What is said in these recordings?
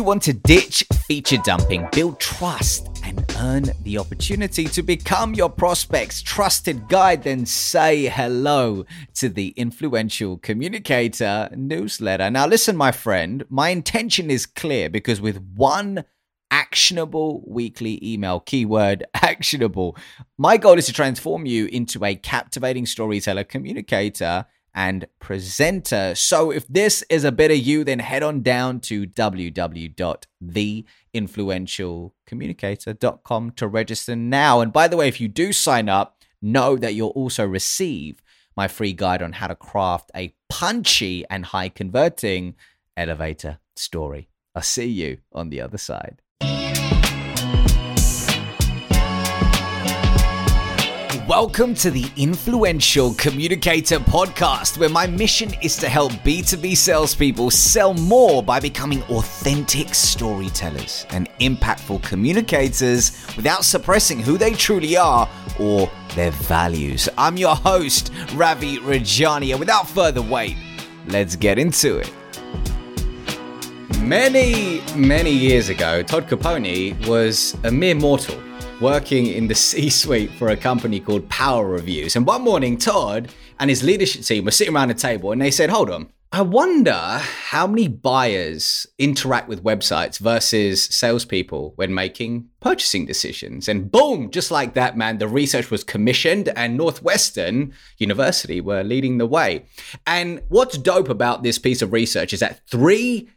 you want to ditch feature dumping, build trust, and earn the opportunity to become your prospect's trusted guide, then say hello to the Influential Communicator newsletter. Now, listen, my friend, my intention is clear because with one actionable weekly email, keyword actionable, my goal is to transform you into a captivating storyteller communicator and presenter. So if this is a bit of you, then head on down to www.theinfluentialcommunicator.com to register now. And by the way, if you do sign up, know that you'll also receive my free guide on how to craft a punchy and high converting elevator story. I'll see you on the other side. Welcome to the Influential Communicator Podcast, where my mission is to help B2B salespeople sell more by becoming authentic storytellers and impactful communicators without suppressing who they truly are or their values. I'm your host, Ravi Rajani, and without further wait, let's get into it. Many, many years ago, Todd Caponi was a mere mortal working in the C suite for a company called PowerReviews. And one morning, Todd and his leadership team were sitting around a table and they said, Hold on, I wonder how many buyers interact with websites versus salespeople when making purchasing decisions. And boom, just like that, man, the research was commissioned and Northwestern University were leading the way. And what's dope about this piece of research is that three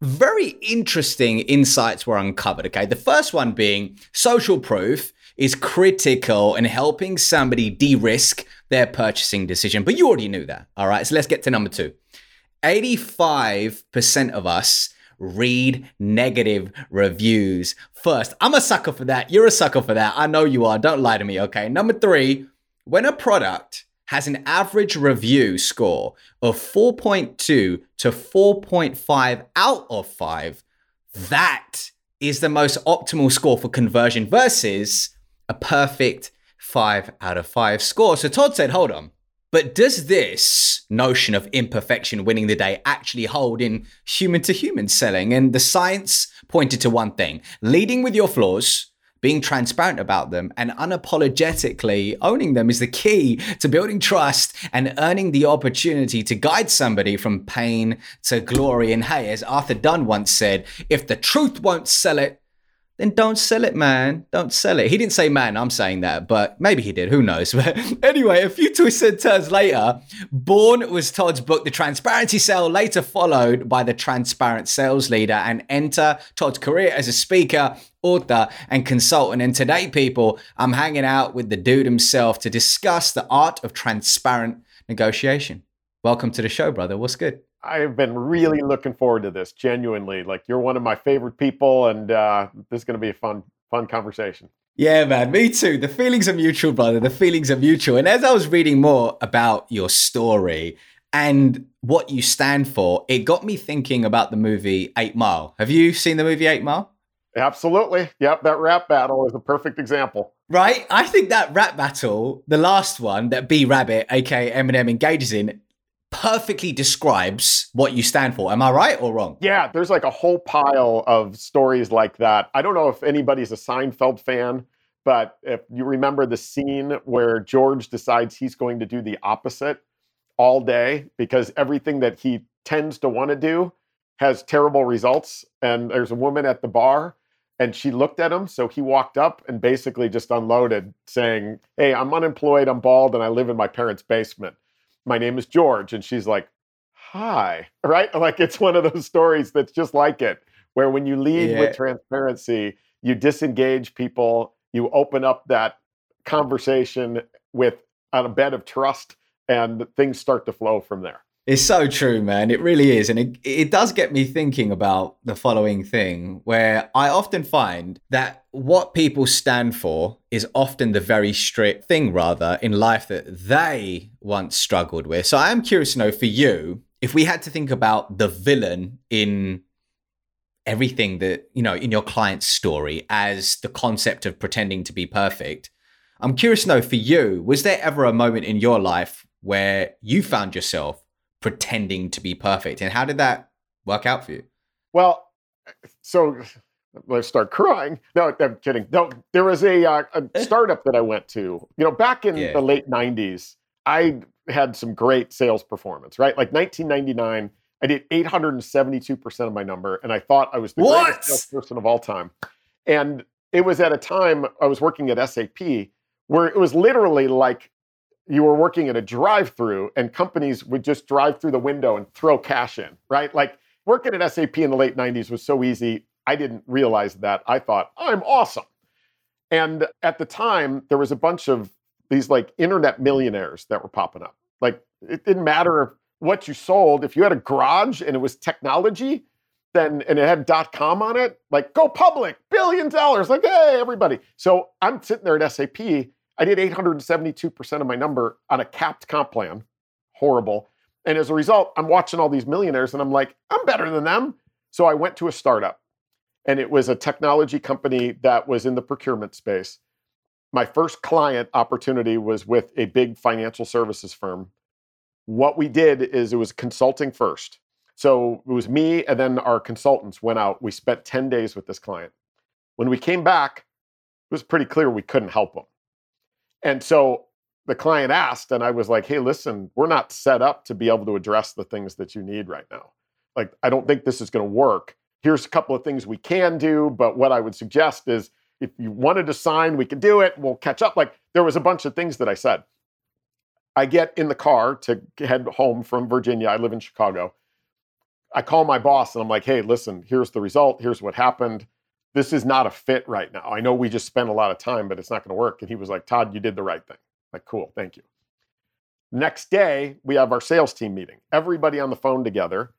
very interesting insights were uncovered. Okay. The first one being social proof is critical in helping somebody de risk their purchasing decision. But you already knew that. All right. So let's get to number two 85% of us read negative reviews first. I'm a sucker for that. You're a sucker for that. I know you are. Don't lie to me. Okay. Number three, when a product has an average review score of 4.2 to 4.5 out of 5, that is the most optimal score for conversion versus a perfect 5 out of 5 score. So Todd said, hold on. But does this notion of imperfection winning the day actually hold in human to human selling? And the science pointed to one thing leading with your flaws being transparent about them and unapologetically owning them is the key to building trust and earning the opportunity to guide somebody from pain to glory. And hey, as Arthur Dunn once said, if the truth won't sell it, then don't sell it, man. Don't sell it. He didn't say man, I'm saying that, but maybe he did. Who knows? But anyway, a few twists and turns later, Born was Todd's book, The Transparency Sale, later followed by The Transparent Sales Leader, and enter Todd's career as a speaker, author, and consultant. And today, people, I'm hanging out with the dude himself to discuss the art of transparent negotiation. Welcome to the show, brother. What's good? I've been really looking forward to this. Genuinely, like you're one of my favorite people, and uh, this is going to be a fun, fun conversation. Yeah, man, me too. The feelings are mutual, brother. The feelings are mutual. And as I was reading more about your story and what you stand for, it got me thinking about the movie Eight Mile. Have you seen the movie Eight Mile? Absolutely. Yep, that rap battle is a perfect example. Right? I think that rap battle, the last one that B Rabbit, aka Eminem, engages in, perfectly describes what you stand for. Am I right or wrong? Yeah, there's like a whole pile of stories like that. I don't know if anybody's a Seinfeld fan, but if you remember the scene where George decides he's going to do the opposite all day because everything that he tends to want to do has terrible results. And there's a woman at the bar and she looked at him. So he walked up and basically just unloaded, saying, Hey, I'm unemployed, I'm bald, and I live in my parents' basement my name is George. And she's like, hi, right? Like it's one of those stories that's just like it, where when you lead yeah. with transparency, you disengage people, you open up that conversation with on a bed of trust, and things start to flow from there. It's so true, man. It really is. And it, it does get me thinking about the following thing where I often find that what people stand for is often the very strict thing, rather, in life that they once struggled with. So I am curious to know for you, if we had to think about the villain in everything that, you know, in your client's story as the concept of pretending to be perfect, I'm curious to know for you, was there ever a moment in your life where you found yourself pretending to be perfect. And how did that work out for you? Well, so let's start crying. No, I'm kidding. No, there was a, uh, a startup that I went to. You know, back in Yeah. the late '90s, I had some great sales performance. Right, like 1999, I did 872 percent of my number, and I thought I was the What? greatest salesperson of all time. And it was at a time I was working at SAP where it was literally like you were working at a drive-through, and companies would just drive through the window and throw cash in. Right, like working at SAP in the late 90s was so easy. I didn't realize that. I thought, I'm awesome. And at the time, there was a bunch of these like internet millionaires that were popping up. Like it didn't matter what you sold. If you had a garage and it was technology, then and it had dot com on it, like go public, billion dollars, like hey, everybody. So I'm sitting there at SAP. I did 872% of my number on a capped comp plan. Horrible. And as a result, I'm watching all these millionaires and I'm like, I'm better than them. So I went to a startup and it was a technology company that was in the procurement space. My first client opportunity was with a big financial services firm. What we did is it was consulting first. So it was me and then our consultants went out. We spent 10 days with this client. When we came back, it was pretty clear we couldn't help them. And so the client asked, and I was like, hey, listen, we're not set up to be able to address the things that you need right now. Like, I don't think this is going to work. Here's a couple of things we can do, but what I would suggest is if you wanted to sign, we can do it. We'll catch up. Like, there was a bunch of things that I said. I get in the car to head home from Virginia. I live in Chicago. I call my boss and I'm like, hey, listen, here's the result. Here's what happened. This is not a fit right now. I know we just spent a lot of time, but it's not going to work. And he was like, Todd, you did the right thing. Like, cool, thank you. Next day, we have our sales team meeting. Everybody on the phone together.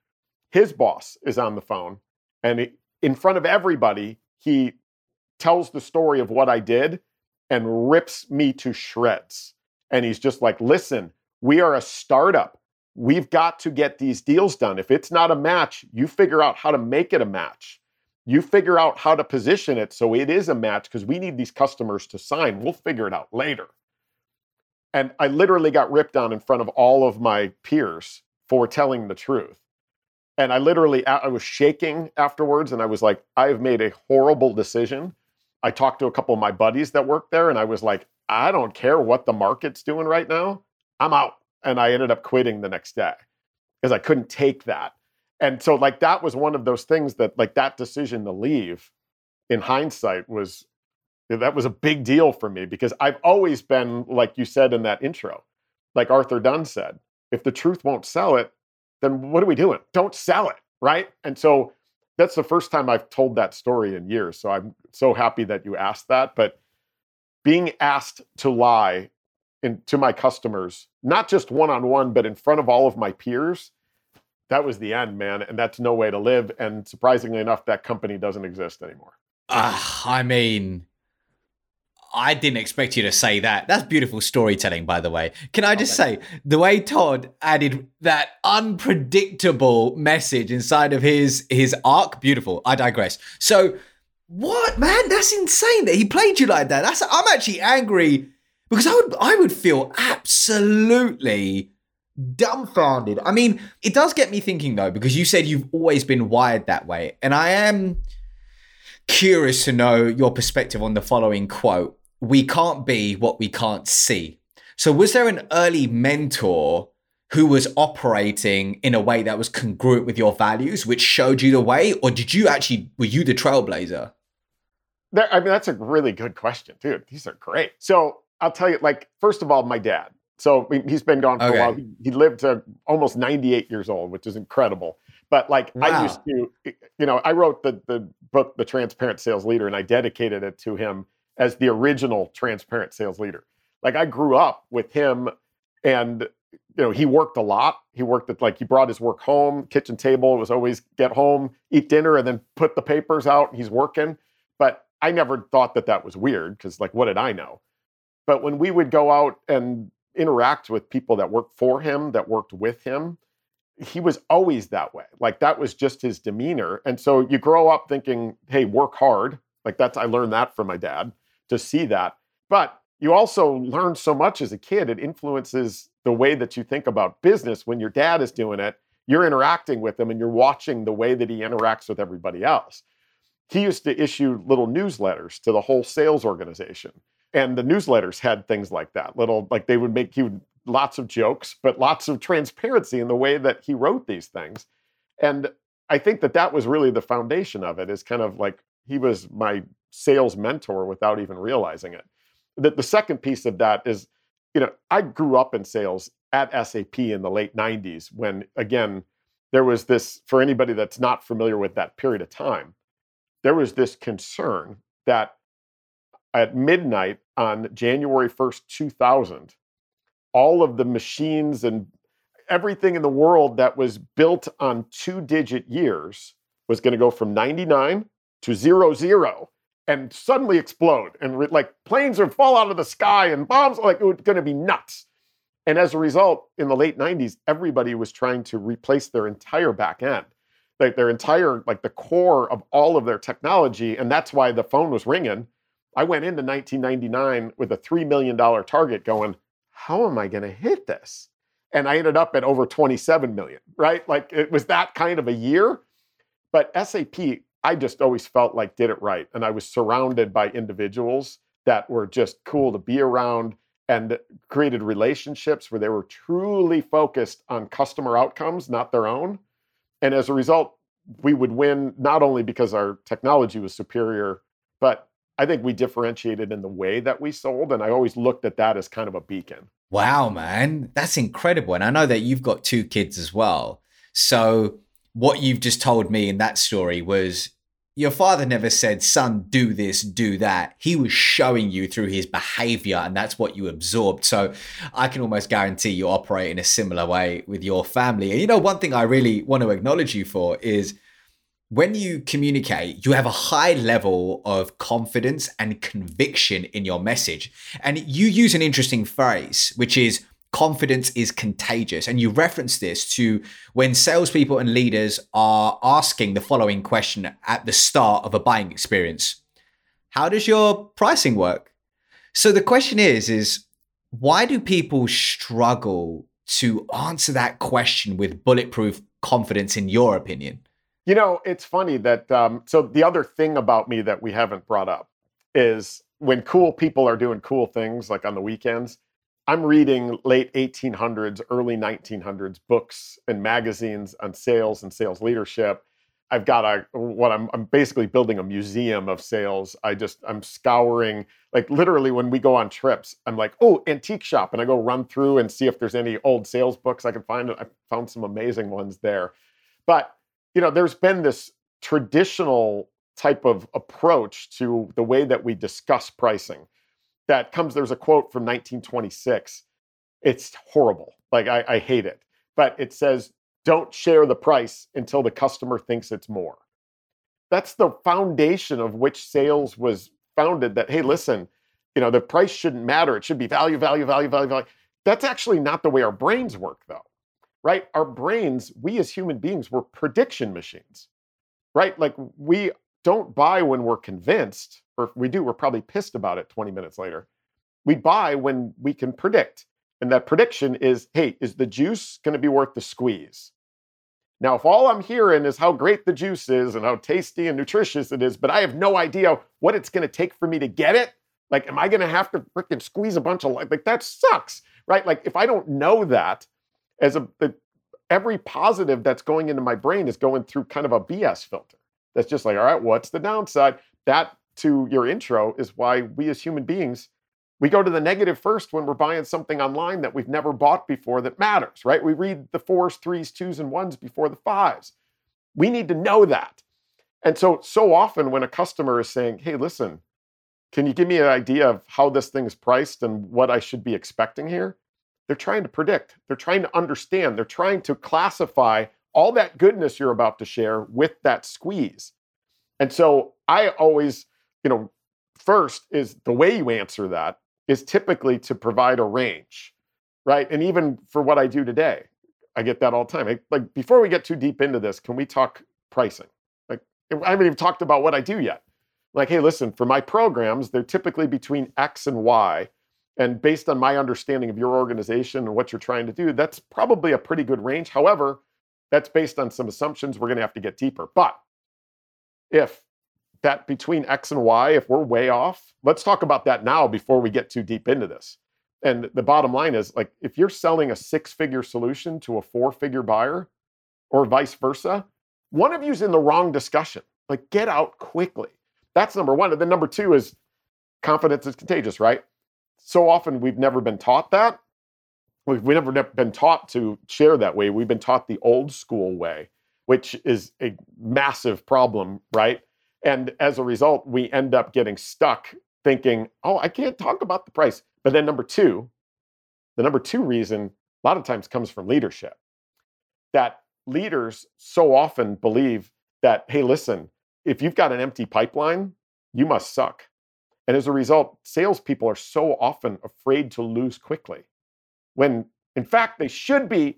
His boss is on the phone. And in front of everybody, he tells the story of what I did and rips me to shreds. And he's just like, listen, we are a startup. We've got to get these deals done. If it's not a match, you figure out how to make it a match. You figure out how to position it so it is a match because we need these customers to sign. We'll figure it out later. And I literally got ripped on in front of all of my peers for telling the truth. And I literally, I was shaking afterwards and I was like, I have made a horrible decision. I talked to a couple of my buddies that work there and I was like, I don't care what the market's doing right now. I'm out. And I ended up quitting the next day because I couldn't take that. And so, like, that was one of those things that, like, that decision to leave in hindsight was that was a big deal for me because I've always been, like you said in that intro, like Arthur Dunn said, if the truth won't sell it, then what are we doing? Don't sell it. Right. And so that's the first time I've told that story in years. So I'm so happy that you asked that. But being asked to lie in, to my customers, not just one on one, but in front of all of my peers, that was the end, man. And that's no way to live. And surprisingly enough, that company doesn't exist anymore. Ah, I mean, I didn't expect you to say that. That's beautiful storytelling, by the way. Can I just say the way Todd added that unpredictable message inside of his his arc? Beautiful. I digress. So, what man? That's insane that he played you like that. That's I'm actually angry because I would I would feel absolutely dumbfounded. I mean, it does get me thinking though because you said you've always been wired that way, and I am curious to know your perspective on the following quote We can't be what we can't see. So, was there an early mentor who was operating in a way that was congruent with your values, which showed you the way, or did you actually, were you the trailblazer? I mean, that's a really good question, dude. These are great. So I'll tell you, like, first of all, my dad. So he's been gone for Okay. a while. He, lived to almost 98 years old, which is incredible. But like, I used to, you know, I wrote the the book, The Transparent Sales Leader, and I dedicated it to him as the original transparent sales leader. Like, I grew up with him, and you know, he worked a lot. He worked at like he brought his work home, kitchen table. It was always get home, eat dinner, and then put the papers out. He's working. But I never thought that that was weird because, like, what did I know? But when we would go out and interact with people that worked for him, that worked with him, he was always that way. Like, that was just his demeanor. And so you grow up thinking, hey, work hard. Like, that's, I learned that from my dad to see that. But you also learn so much as a kid, it influences the way that you think about business when your dad is doing it. You're interacting with him and you're watching the way that he interacts with everybody else. He used to issue little newsletters to the whole sales organization. And the newsletters had things like that. Little, like they would make you lots of jokes, but lots of transparency in the way that he wrote these things. And I think that that was really the foundation of it, is kind of like he was my sales mentor without even realizing it. The, the second piece of that is, you know, I grew up in sales at SAP in the late 90s when, again, there was this, for anybody that's not familiar with that period of time, there was this concern that at midnight on January 1st, 2000, all of the machines and everything in the world that was built on two digit years was going to go from 99 to zero zero and suddenly explode and re- like planes would fall out of the sky and bombs like it was going to be nuts. And as a result in the late 90s everybody was trying to replace their entire back end like their entire like the core of all of their technology and that's why the phone was ringing i went into 1999 with a $3 million target going how am i going to hit this and i ended up at over 27 million right like it was that kind of a year but sap I just always felt like did it right. And I was surrounded by individuals that were just cool to be around and created relationships where they were truly focused on customer outcomes, not their own. And as a result, we would win not only because our technology was superior, but I think we differentiated in the way that we sold. And I always looked at that as kind of a beacon. Wow, man. That's incredible. And I know that you've got two kids as well. So, what you've just told me in that story was your father never said, son, do this, do that. He was showing you through his behavior, and that's what you absorbed. So I can almost guarantee you operate in a similar way with your family. And you know, one thing I really want to acknowledge you for is when you communicate, you have a high level of confidence and conviction in your message. And you use an interesting phrase, which is, confidence is contagious. And you reference this to when salespeople and leaders are asking the following question at the start of a buying experience How does your pricing work? So the question is, is why do people struggle to answer that question with bulletproof confidence, in your opinion? You know, it's funny that, um, so the other thing about me that we haven't brought up is when cool people are doing cool things, like on the weekends, I'm reading late 1800s, early 1900s books and magazines on sales and sales leadership. I've got a what I'm I'm basically building a museum of sales. I just I'm scouring like literally when we go on trips, I'm like, oh, antique shop, and I go run through and see if there's any old sales books I can find. I found some amazing ones there, but you know, there's been this traditional type of approach to the way that we discuss pricing. That comes there's a quote from 1926 it's horrible. Like I, I, hate it. But it says don't share the price until the customer thinks it's more. That's the foundation of which sales was founded that hey listen you know the price shouldn't matter. It should be value value value value value. That's actually not the way our brains work though right our brains we as human beings were prediction machines right like we don't buy when we're convinced or we do, we're probably pissed about it 20 minutes later. We buy when we can predict. And that prediction is hey, is the juice going to be worth the squeeze? Now, if all I'm hearing is how great the juice is and how tasty and nutritious it is, but I have no idea what it's going to take for me to get it, like, am I going to have to freaking squeeze a bunch of like that sucks, right? Like, if I don't know that, as a every positive that's going into my brain is going through kind of a BS filter. That's just like, all right, what's the downside? That to your intro is why we as human beings we go to the negative first when we're buying something online that we've never bought before that matters, right? We read the fours, threes, twos, and ones before the fives. We need to know that. And so, so often when a customer is saying, hey, listen, can you give me an idea of how this thing is priced and what I should be expecting here? They're trying to predict, they're trying to understand, they're trying to classify all that goodness you're about to share with that squeeze. And so I always, you know, first is the way you answer that is typically to provide a range, right? And even for what I do today, I get that all the time. like before we get too deep into this, can we talk pricing? Like I haven't even talked about what I do yet. Like, hey, listen, for my programs, they're typically between X and Y. And based on my understanding of your organization and what you're trying to do, that's probably a pretty good range. However, That's based on some assumptions. We're going to have to get deeper. But if that between X and Y, if we're way off, let's talk about that now before we get too deep into this. And the bottom line is like if you're selling a six figure solution to a four figure buyer or vice versa, one of you's in the wrong discussion. Like get out quickly. That's number one. And then number two is confidence is contagious, right? So often we've never been taught that. We've never been taught to share that way. We've been taught the old school way, which is a massive problem, right? And as a result, we end up getting stuck thinking, oh, I can't talk about the price. But then number two, the number two reason a lot of times comes from leadership. That leaders so often believe that, hey, listen, if you've got an empty pipeline, you must suck. And as a result, salespeople are so often afraid to lose quickly when in fact they should be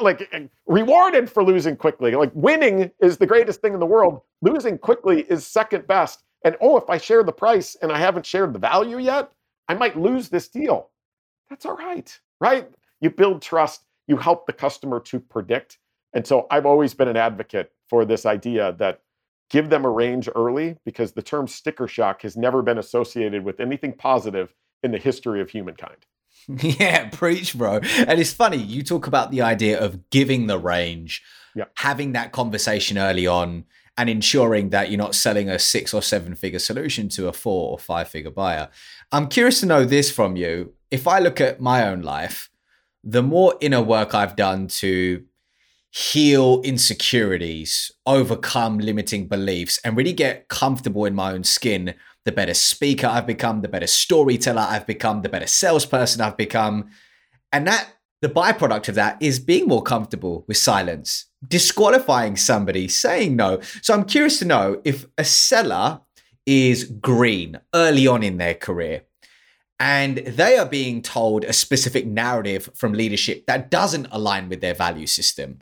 like eh, rewarded for losing quickly. Like winning is the greatest thing in the world. Losing quickly is second best. And oh, if I share the price and I haven't shared the value yet, I might lose this deal. That's all right, right? You build trust, you help the customer to predict. And so I've always been an advocate for this idea that give them a range early because the term sticker shock has never been associated with anything positive in the history of humankind. Yeah, preach, bro. And it's funny, you talk about the idea of giving the range, yep. having that conversation early on, and ensuring that you're not selling a six or seven figure solution to a four or five figure buyer. I'm curious to know this from you. If I look at my own life, the more inner work I've done to heal insecurities, overcome limiting beliefs, and really get comfortable in my own skin, the better speaker I've become, the better storyteller I've become, the better salesperson I've become. And that the byproduct of that is being more comfortable with silence, disqualifying somebody, saying no. So I'm curious to know if a seller is green early on in their career and they are being told a specific narrative from leadership that doesn't align with their value system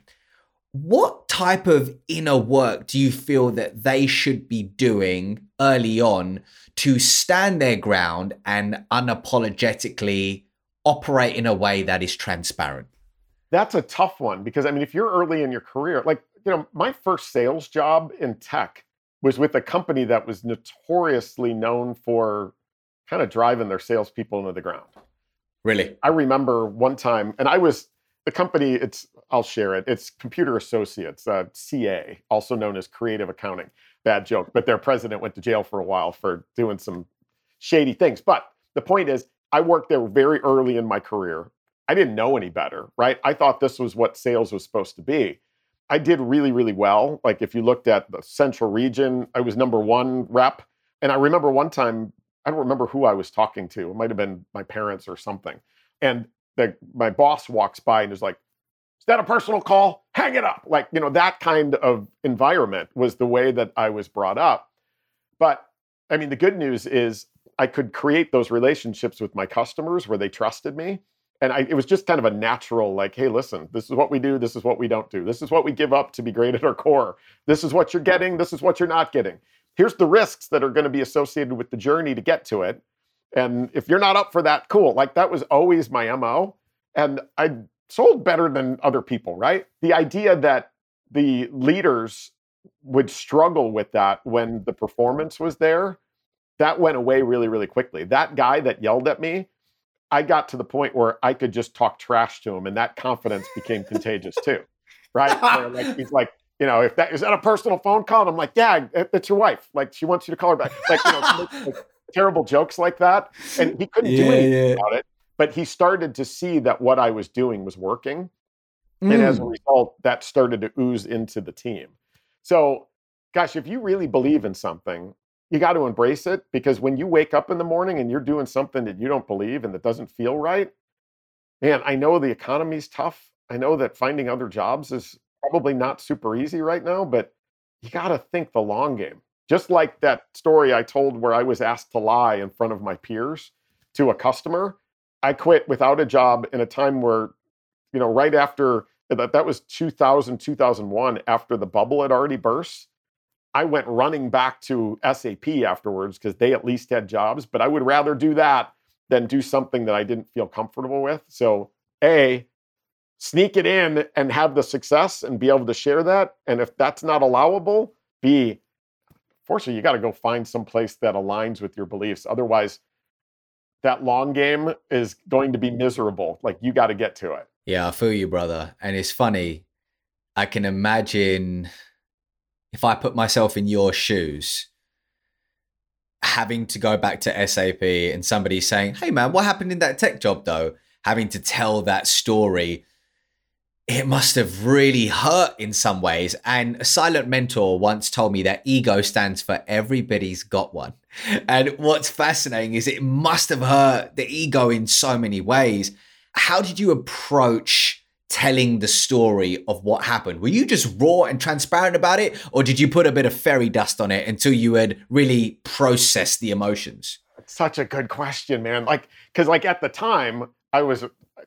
what type of inner work do you feel that they should be doing early on to stand their ground and unapologetically operate in a way that is transparent? That's a tough one because I mean, if you're early in your career, like, you know, my first sales job in tech was with a company that was notoriously known for kind of driving their salespeople into the ground. Really? I remember one time, and I was the company, it's I'll share it. It's Computer Associates, uh, CA, also known as Creative Accounting. Bad joke, but their president went to jail for a while for doing some shady things. But the point is, I worked there very early in my career. I didn't know any better, right? I thought this was what sales was supposed to be. I did really, really well. Like if you looked at the central region, I was number one rep. And I remember one time, I don't remember who I was talking to. It might have been my parents or something. And the, my boss walks by and is like, that a personal call? Hang it up. Like, you know, that kind of environment was the way that I was brought up. But I mean, the good news is I could create those relationships with my customers where they trusted me. And I, it was just kind of a natural, like, hey, listen, this is what we do. This is what we don't do. This is what we give up to be great at our core. This is what you're getting. This is what you're not getting. Here's the risks that are going to be associated with the journey to get to it. And if you're not up for that, cool. Like that was always my MO. And I sold better than other people, right? The idea that the leaders would struggle with that when the performance was there, that went away really, really quickly. That guy that yelled at me, I got to the point where I could just talk trash to him, and that confidence became contagious too, right? like he's like, you know, if that is that a personal phone call, and I'm like, yeah, it's your wife. Like she wants you to call her back. Like, you know, like, terrible jokes like that, and he couldn't yeah, do anything yeah. about it but he started to see that what I was doing was working. Mm. And as a mm. result, that started to ooze into the team. So, gosh, if you really believe in something, you got to embrace it because when you wake up in the morning and you're doing something that you don't believe and that doesn't feel right, man, I know the economy's tough. I know that finding other jobs is probably not super easy right now, but you got to think the long game. Just like that story I told where I was asked to lie in front of my peers to a customer I quit without a job in a time where, you know, right after that, that was 2000, 2001, after the bubble had already burst. I went running back to SAP afterwards because they at least had jobs, but I would rather do that than do something that I didn't feel comfortable with. So, A, sneak it in and have the success and be able to share that. And if that's not allowable, B, fortunately, you got to go find some place that aligns with your beliefs. Otherwise, that long game is going to be miserable. Like you got to get to it. Yeah, I feel you, brother. And it's funny. I can imagine if I put myself in your shoes, having to go back to SAP and somebody saying, Hey, man, what happened in that tech job though? Having to tell that story it must have really hurt in some ways. And a silent mentor once told me that ego stands for everybody's got one. And what's fascinating is it must have hurt the ego in so many ways. How did you approach telling the story of what happened? Were you just raw and transparent about it? Or did you put a bit of fairy dust on it until you had really processed the emotions? Such a good question, man. Like, because like at the time, I was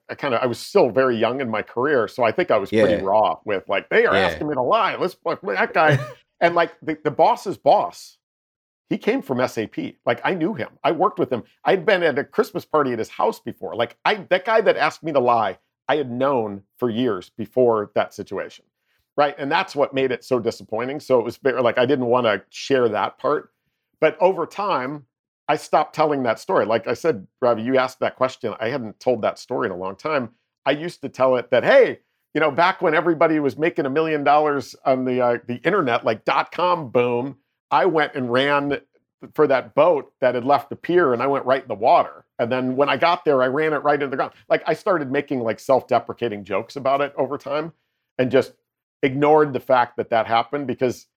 I kind of I was still very young in my career, so I think I was yeah. pretty raw with like they are yeah. asking me to lie. Let's that guy, and like the, the boss's boss, he came from SAP. Like I knew him. I worked with him. I'd been at a Christmas party at his house before. Like I that guy that asked me to lie, I had known for years before that situation, right? And that's what made it so disappointing. So it was like I didn't want to share that part, but over time I stopped telling that story. Like I said, Ravi, you asked that question. I hadn't told that story in a long time. I used to tell it that, hey, you know, back when everybody was making a million dollars on the uh, the internet, like dot com boom, I went and ran for that boat that had left the pier, and I went right in the water. And then when I got there, I ran it right into the ground. Like I started making like self-deprecating jokes about it over time, and just ignored the fact that that happened because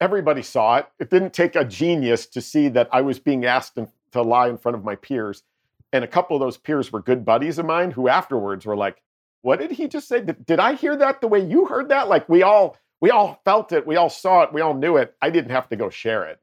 everybody saw it. It didn't take a genius to see that I was being asked to lie in front of my peers. And a couple of those peers were good buddies of mine who afterwards were like, what did he just say? Did, did I hear that the way you heard that? Like we all we all felt it, we all saw it, we all knew it. I didn't have to go share it.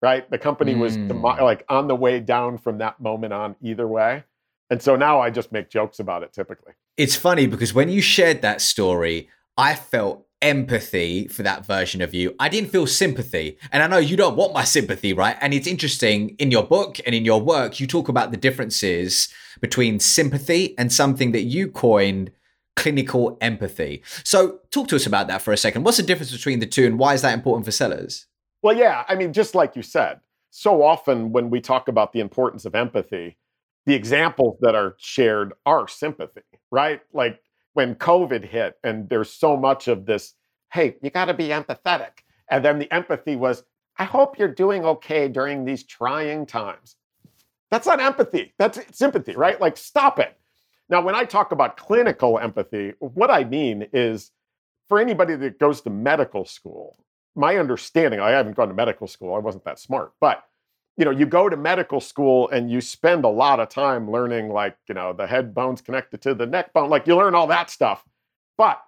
Right? The company was mm. like on the way down from that moment on either way. And so now I just make jokes about it typically. It's funny because when you shared that story, I felt empathy for that version of you. I didn't feel sympathy. And I know you don't want my sympathy, right? And it's interesting in your book and in your work, you talk about the differences between sympathy and something that you coined clinical empathy. So, talk to us about that for a second. What's the difference between the two and why is that important for sellers? Well, yeah, I mean, just like you said, so often when we talk about the importance of empathy, the examples that are shared are sympathy, right? Like when COVID hit and there's so much of this, hey, you got to be empathetic. And then the empathy was, I hope you're doing okay during these trying times. That's not empathy. That's sympathy, right? Like, stop it. Now, when I talk about clinical empathy, what I mean is for anybody that goes to medical school, my understanding, I haven't gone to medical school, I wasn't that smart, but you know, you go to medical school and you spend a lot of time learning, like, you know, the head bone's connected to the neck bone, like you learn all that stuff. But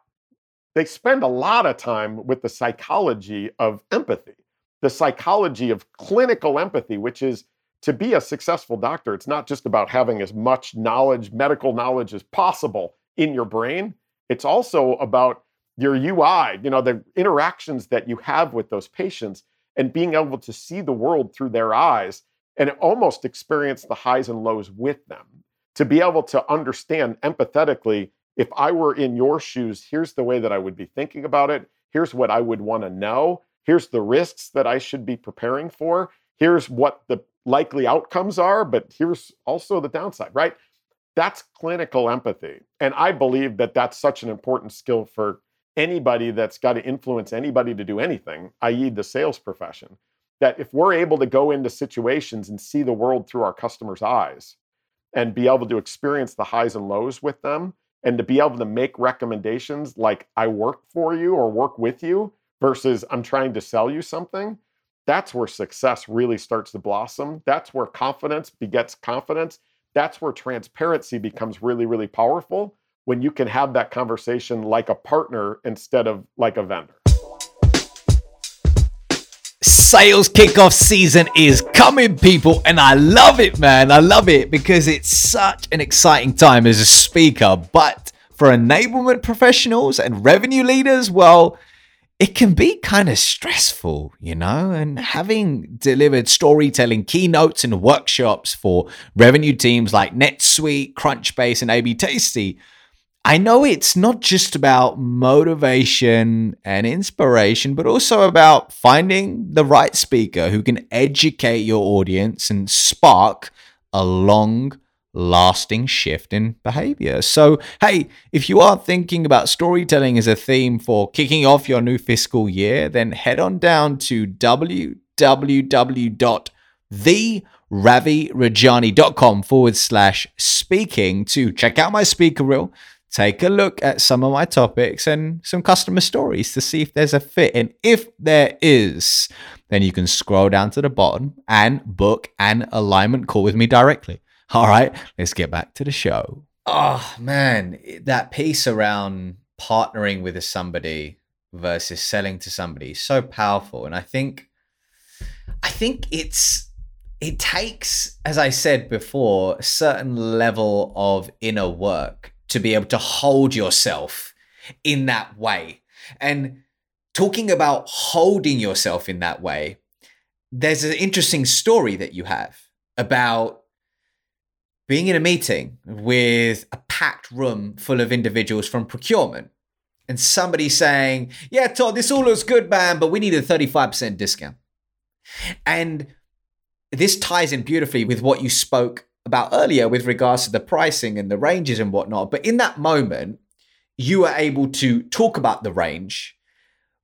they spend a lot of time with the psychology of empathy, the psychology of clinical empathy, which is to be a successful doctor, it's not just about having as much knowledge, medical knowledge as possible in your brain. It's also about your UI, you know, the interactions that you have with those patients and being able to see the world through their eyes and almost experience the highs and lows with them. To be able to understand empathetically, if I were in your shoes, here's the way that I would be thinking about it. Here's what I would want to know. Here's the risks that I should be preparing for. Here's what the likely outcomes are, but here's also the downside, right? That's clinical empathy. And I believe that that's such an important skill for anybody that's got to influence anybody to do anything, i.e., the sales profession, that if we're able to go into situations and see the world through our customers' eyes and be able to experience the highs and lows with them and to be able to make recommendations like I work for you or work with you versus I'm trying to sell you something, that's where success really starts to blossom. That's where confidence begets confidence. That's where transparency becomes really, really powerful when you can have that conversation like a partner instead of like a vendor. Sales kickoff season is coming, people, and I love it, man. I love it because it's such an exciting time as a speaker. But for enablement professionals and revenue leaders, well, it can be kind of stressful, you know, and having delivered storytelling keynotes and workshops for revenue teams like NetSuite, Crunchbase, and AB Tasty, I know it's not just about motivation and inspiration, but also about finding the right speaker who can educate your audience and spark a long lasting shift in behavior. So, hey, if you are thinking about storytelling as a theme for kicking off your new fiscal year, then head on down to www.theravirajani.com forward slash speaking to check out my speaker reel take a look at some of my topics and some customer stories to see if there's a fit. And if there is, then you can scroll down to the bottom and book an alignment call with me directly. All right, let's get back to the show. Oh, man, that piece around partnering with somebody versus selling to somebody is so powerful. And I think, I think it's, it takes, as I said before, a certain level of inner work to be able to hold yourself in that way. And talking about holding yourself in that way, there's an interesting story that you have about being in a meeting with a packed room full of individuals from procurement and somebody saying, Yeah, Todd, this all looks good, man, but we need a 35% discount. And this ties in beautifully with what you spoke about earlier with regards to the pricing and the ranges and whatnot. But in that moment, you were able to talk about the range.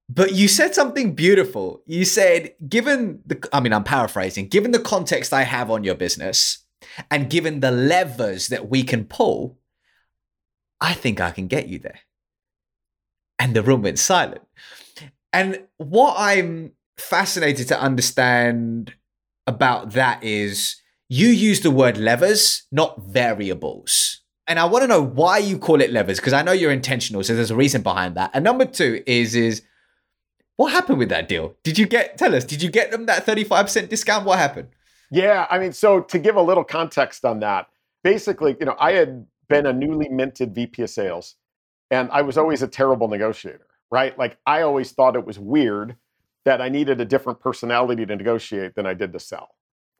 But you said something beautiful. You said, given the, I mean, I'm paraphrasing, given the context I have on your business and given the levers that we can pull, I think I can get you there. And the room went silent. And what I'm fascinated to understand about that is you use the word levers, not variables. And I want to know why you call it levers because I know you're intentional, so there's a reason behind that. And number two is is what happened with that deal? Did you get tell us? Did you get them that 35% discount? What happened? Yeah, I mean, so to give a little context on that, basically, you know, I had been a newly minted VP of sales and I was always a terrible negotiator, right? Like I always thought it was weird that I needed a different personality to negotiate than I did to sell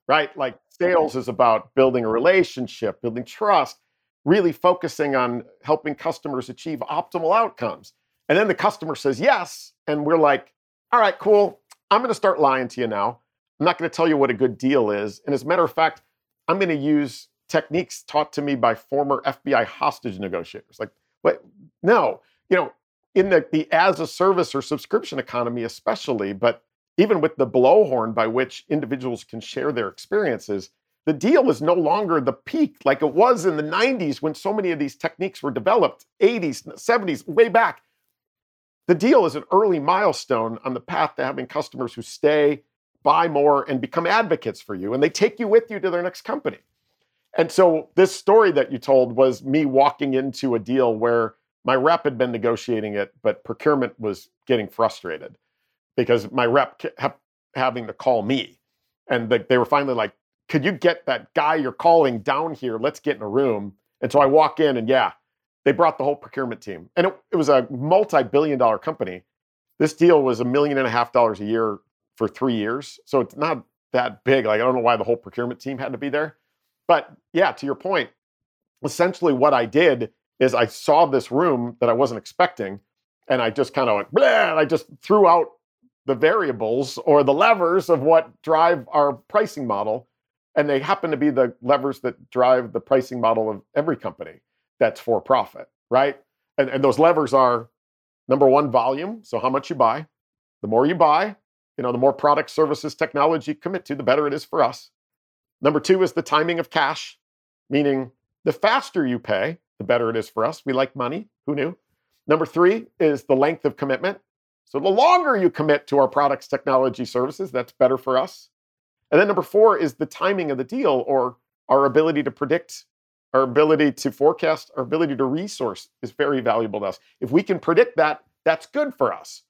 right? Like sales is about building a relationship, building trust, really focusing on helping customers achieve optimal outcomes. And then the customer says yes. And we're like, all right, cool. I'm going to start lying to you now. I'm not going to tell you what a good deal is. And as a matter of fact, I'm going to use techniques taught to me by former FBI hostage negotiators. Like, what? No, you know, in the, the as a service or subscription economy, especially, but even with the blowhorn by which individuals can share their experiences, the deal is no longer the peak like it was in the 90s when so many of these techniques were developed, 80s, 70s, way back. The deal is an early milestone on the path to having customers who stay, buy more, and become advocates for you, and they take you with you to their next company. And so, this story that you told was me walking into a deal where my rep had been negotiating it, but procurement was getting frustrated because my rep kept having to call me. And they were finally like, could you get that guy you're calling down here? Let's get in a room. And so I walk in and yeah, they brought the whole procurement team. And it, it was a multi-billion dollar company. This deal was a million and a half dollars a year for three years. So it's not that big. Like I don't know why the whole procurement team had to be there. But yeah, to your point, essentially what I did is I saw this room that I wasn't expecting. And I just kind of went, blah, and I just threw out the variables or the levers of what drive our pricing model. And they happen to be the levers that drive the pricing model of every company that's for profit, right? And, and those levers are number one, volume. So how much you buy. The more you buy, you know, the more product, services, technology commit to, the better it is for us. Number two is the timing of cash, meaning the faster you pay, the better it is for us. We like money. Who knew? Number three is the length of commitment. So the longer you commit to our products, technology, services, that's better for us. And then number four is the timing of the deal or our ability to predict, our ability to forecast, our ability to resource is very valuable to us. If we can predict that, that's good for us.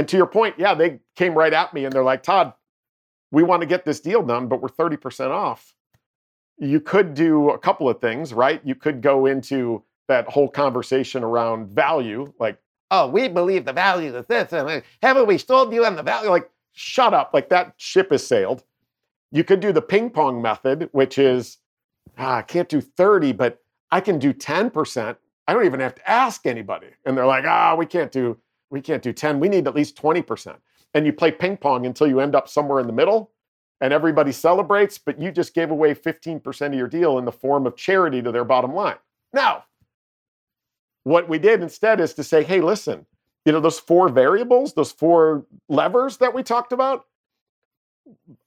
And to your point, yeah, they came right at me and they're like, Todd, we want to get this deal done, but we're 30% off. You could do a couple of things, right? You could go into that whole conversation around value, like oh, we believe the value of this. And haven't we sold you on the value? Like, shut up. Like that ship has sailed. You could do the ping pong method, which is, ah, I can't do 30, but I can do 10%. I don't even have to ask anybody. And they're like, ah, we can't do, we can't do 10. We need at least 20%. And you play ping pong until you end up somewhere in the middle and everybody celebrates, but you just gave away 15% of your deal in the form of charity to their bottom line. Now, what we did instead is to say, hey, listen, you know, those four variables, those four levers that we talked about,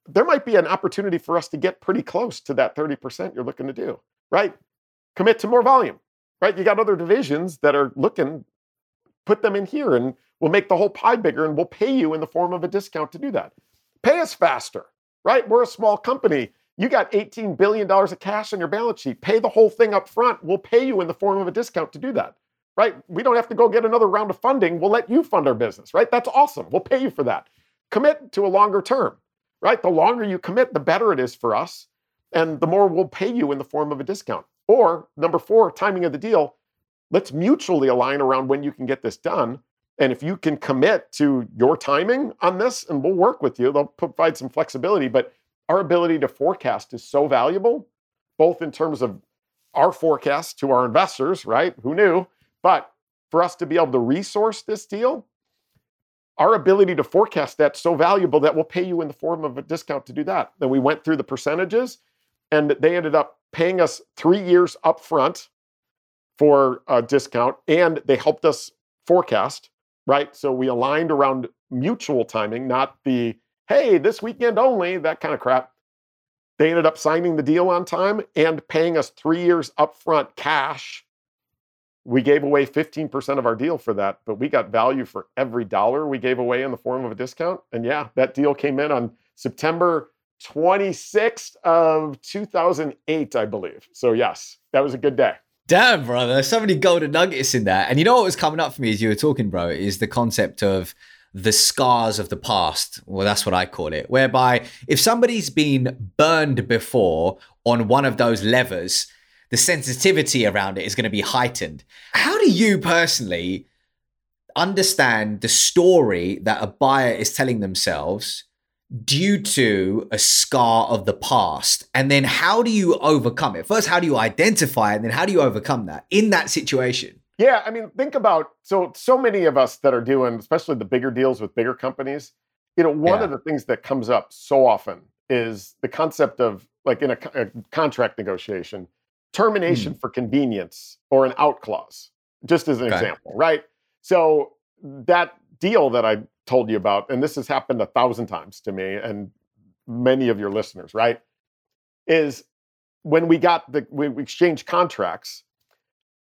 there might be an opportunity for us to get pretty close to that 30% you're looking to do, right? Commit to more volume, right? You got other divisions that are looking, put them in here and we'll make the whole pie bigger and we'll pay you in the form of a discount to do that. Pay us faster, right? We're a small company. You got $18 billion of cash on your balance sheet. Pay the whole thing up front. We'll pay you in the form of a discount to do that right? We don't have to go get another round of funding. We'll let you fund our business, right? That's awesome. We'll pay you for that. Commit to a longer term, right? The longer you commit, the better it is for us. And the more we'll pay you in the form of a discount. Or number four, timing of the deal. Let's mutually align around when you can get this done. And if you can commit to your timing on this, and we'll work with you, they'll provide some flexibility. But our ability to forecast is so valuable, both in terms of our forecast to our investors, right? Who knew? But for us to be able to resource this deal, our ability to forecast that's so valuable that we'll pay you in the form of a discount to do that. Then we went through the percentages and they ended up paying us three years upfront for a discount and they helped us forecast, right? So we aligned around mutual timing, not the, hey, this weekend only, that kind of crap. They ended up signing the deal on time and paying us three years upfront cash we gave away 15% of our deal for that, but we got value for every dollar we gave away in the form of a discount. And yeah, that deal came in on September 26th of 2008, I believe. So yes, that was a good day. Damn, brother. There's so many golden nuggets in there. And you know what was coming up for me as you were talking, bro, is the concept of the scars of the past. Well, that's what I call it. Whereby if somebody's been burned before on one of those levers, the sensitivity around it is going to be heightened. How do you personally understand the story that a buyer is telling themselves due to a scar of the past? And then how do you overcome it? First, how do you identify it? And then how do you overcome that in that situation? Yeah, I mean, think about so so many of us that are doing, especially the bigger deals with bigger companies. You know, one yeah. of the things that comes up so often is the concept of like in a, a contract negotiation termination mm. for convenience or an out clause, just as an okay. example, right? So that deal that I told you about, and this has happened a thousand times to me and many of your listeners, right? Is when we got the we exchanged contracts,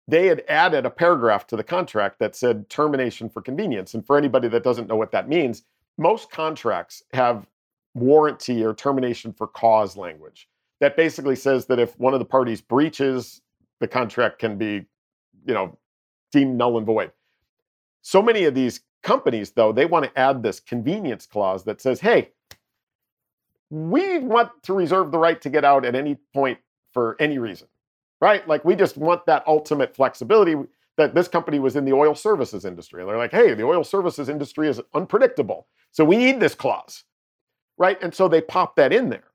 they had added a paragraph to the contract that said termination for convenience. And for anybody that doesn't know what that means, most contracts have warranty or termination for cause language that basically says that if one of the parties breaches, the contract can be, you know, deemed null and void. So many of these companies, though, they want to add this convenience clause that says, hey, we want to reserve the right to get out at any point for any reason, right? Like we just want that ultimate flexibility that this company was in the oil services industry. And they're like, hey, the oil services industry is unpredictable. So we need this clause, right? And so they pop that in there.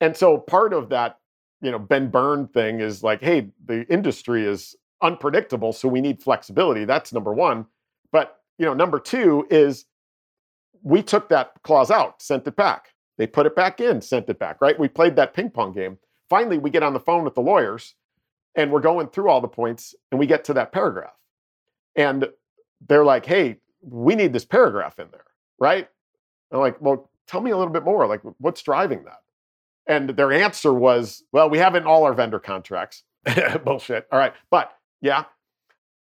And so part of that, you know, been burned thing is like, hey, the industry is unpredictable, so we need flexibility. That's number one. But you know, number two is we took that clause out, sent it back. They put it back in, sent it back, right? We played that ping pong game. Finally, we get on the phone with the lawyers and we're going through all the points and we get to that paragraph. And they're like, hey, we need this paragraph in there, right? I'm like, well, tell me a little bit more. Like, what's driving that? And their answer was, well, we have it in all our vendor contracts. Bullshit. All right. But yeah.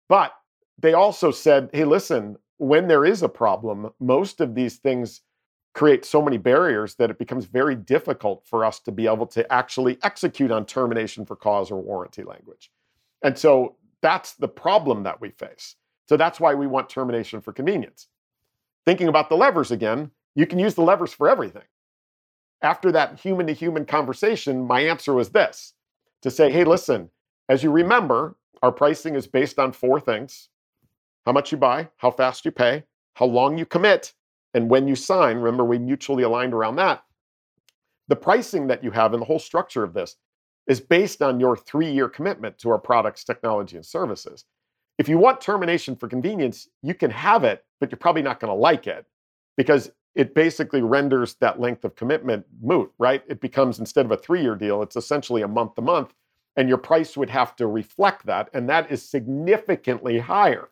But they also said, hey, listen, when there is a problem, most of these things create so many barriers that it becomes very difficult for us to be able to actually execute on termination for cause or warranty language. And so that's the problem that we face. So that's why we want termination for convenience. Thinking about the levers again, you can use the levers for everything after that human to human conversation, my answer was this to say, hey, listen, as you remember, our pricing is based on four things how much you buy, how fast you pay, how long you commit, and when you sign. Remember, we mutually aligned around that. The pricing that you have and the whole structure of this is based on your three year commitment to our products, technology, and services. if you want termination for convenience, you can have it, but you're probably not going to like it because it basically renders that length of commitment moot, right? It becomes instead of a three year deal, it's essentially a month to month, and your price would have to reflect that. And that is significantly higher.